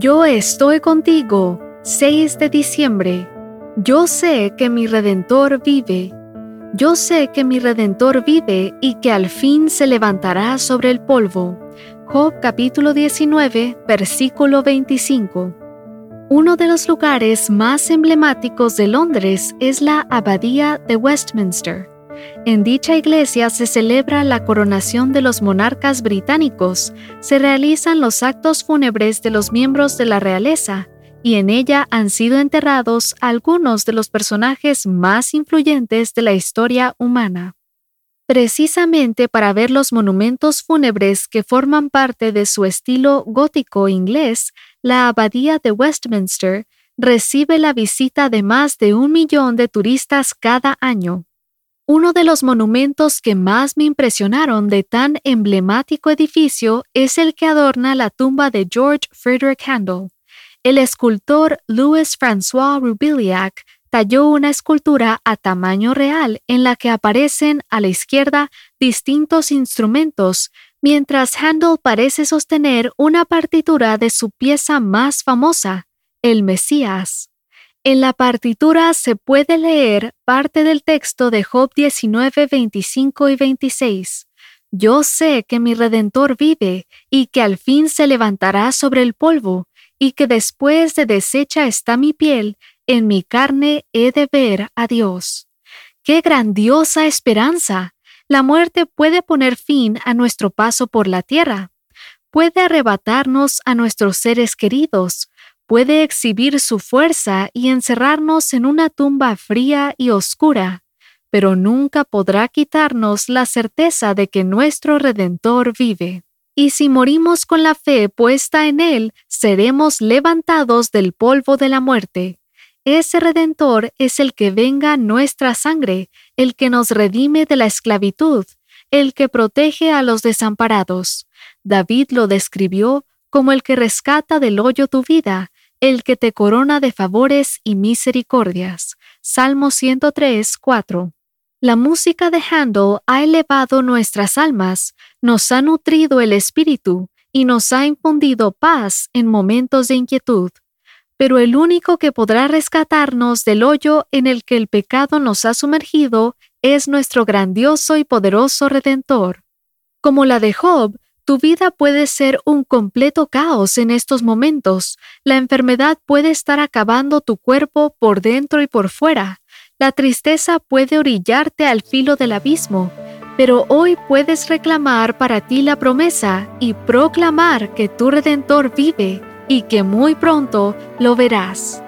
Yo estoy contigo, 6 de diciembre. Yo sé que mi Redentor vive. Yo sé que mi Redentor vive y que al fin se levantará sobre el polvo. Job capítulo 19, versículo 25. Uno de los lugares más emblemáticos de Londres es la Abadía de Westminster. En dicha iglesia se celebra la coronación de los monarcas británicos, se realizan los actos fúnebres de los miembros de la realeza, y en ella han sido enterrados algunos de los personajes más influyentes de la historia humana. Precisamente para ver los monumentos fúnebres que forman parte de su estilo gótico inglés, la Abadía de Westminster recibe la visita de más de un millón de turistas cada año. Uno de los monumentos que más me impresionaron de tan emblemático edificio es el que adorna la tumba de George Frederick Handel. El escultor Louis François Roubiliac talló una escultura a tamaño real en la que aparecen a la izquierda distintos instrumentos, mientras Handel parece sostener una partitura de su pieza más famosa, el Mesías. En la partitura se puede leer parte del texto de Job 19, 25 y 26. Yo sé que mi Redentor vive y que al fin se levantará sobre el polvo, y que después de deshecha está mi piel, en mi carne he de ver a Dios. ¡Qué grandiosa esperanza! La muerte puede poner fin a nuestro paso por la tierra, puede arrebatarnos a nuestros seres queridos, puede exhibir su fuerza y encerrarnos en una tumba fría y oscura, pero nunca podrá quitarnos la certeza de que nuestro Redentor vive. Y si morimos con la fe puesta en Él, seremos levantados del polvo de la muerte ese Redentor es el que venga nuestra sangre, el que nos redime de la esclavitud, el que protege a los desamparados. David lo describió como el que rescata del hoyo tu vida, el que te corona de favores y misericordias. Salmo 103, 4. La música de Handel ha elevado nuestras almas, nos ha nutrido el espíritu y nos ha infundido paz en momentos de inquietud pero el único que podrá rescatarnos del hoyo en el que el pecado nos ha sumergido es nuestro grandioso y poderoso Redentor. Como la de Job, tu vida puede ser un completo caos en estos momentos. La enfermedad puede estar acabando tu cuerpo por dentro y por fuera. La tristeza puede orillarte al filo del abismo. Pero hoy puedes reclamar para ti la promesa y proclamar que tu Redentor vive y que muy pronto lo verás.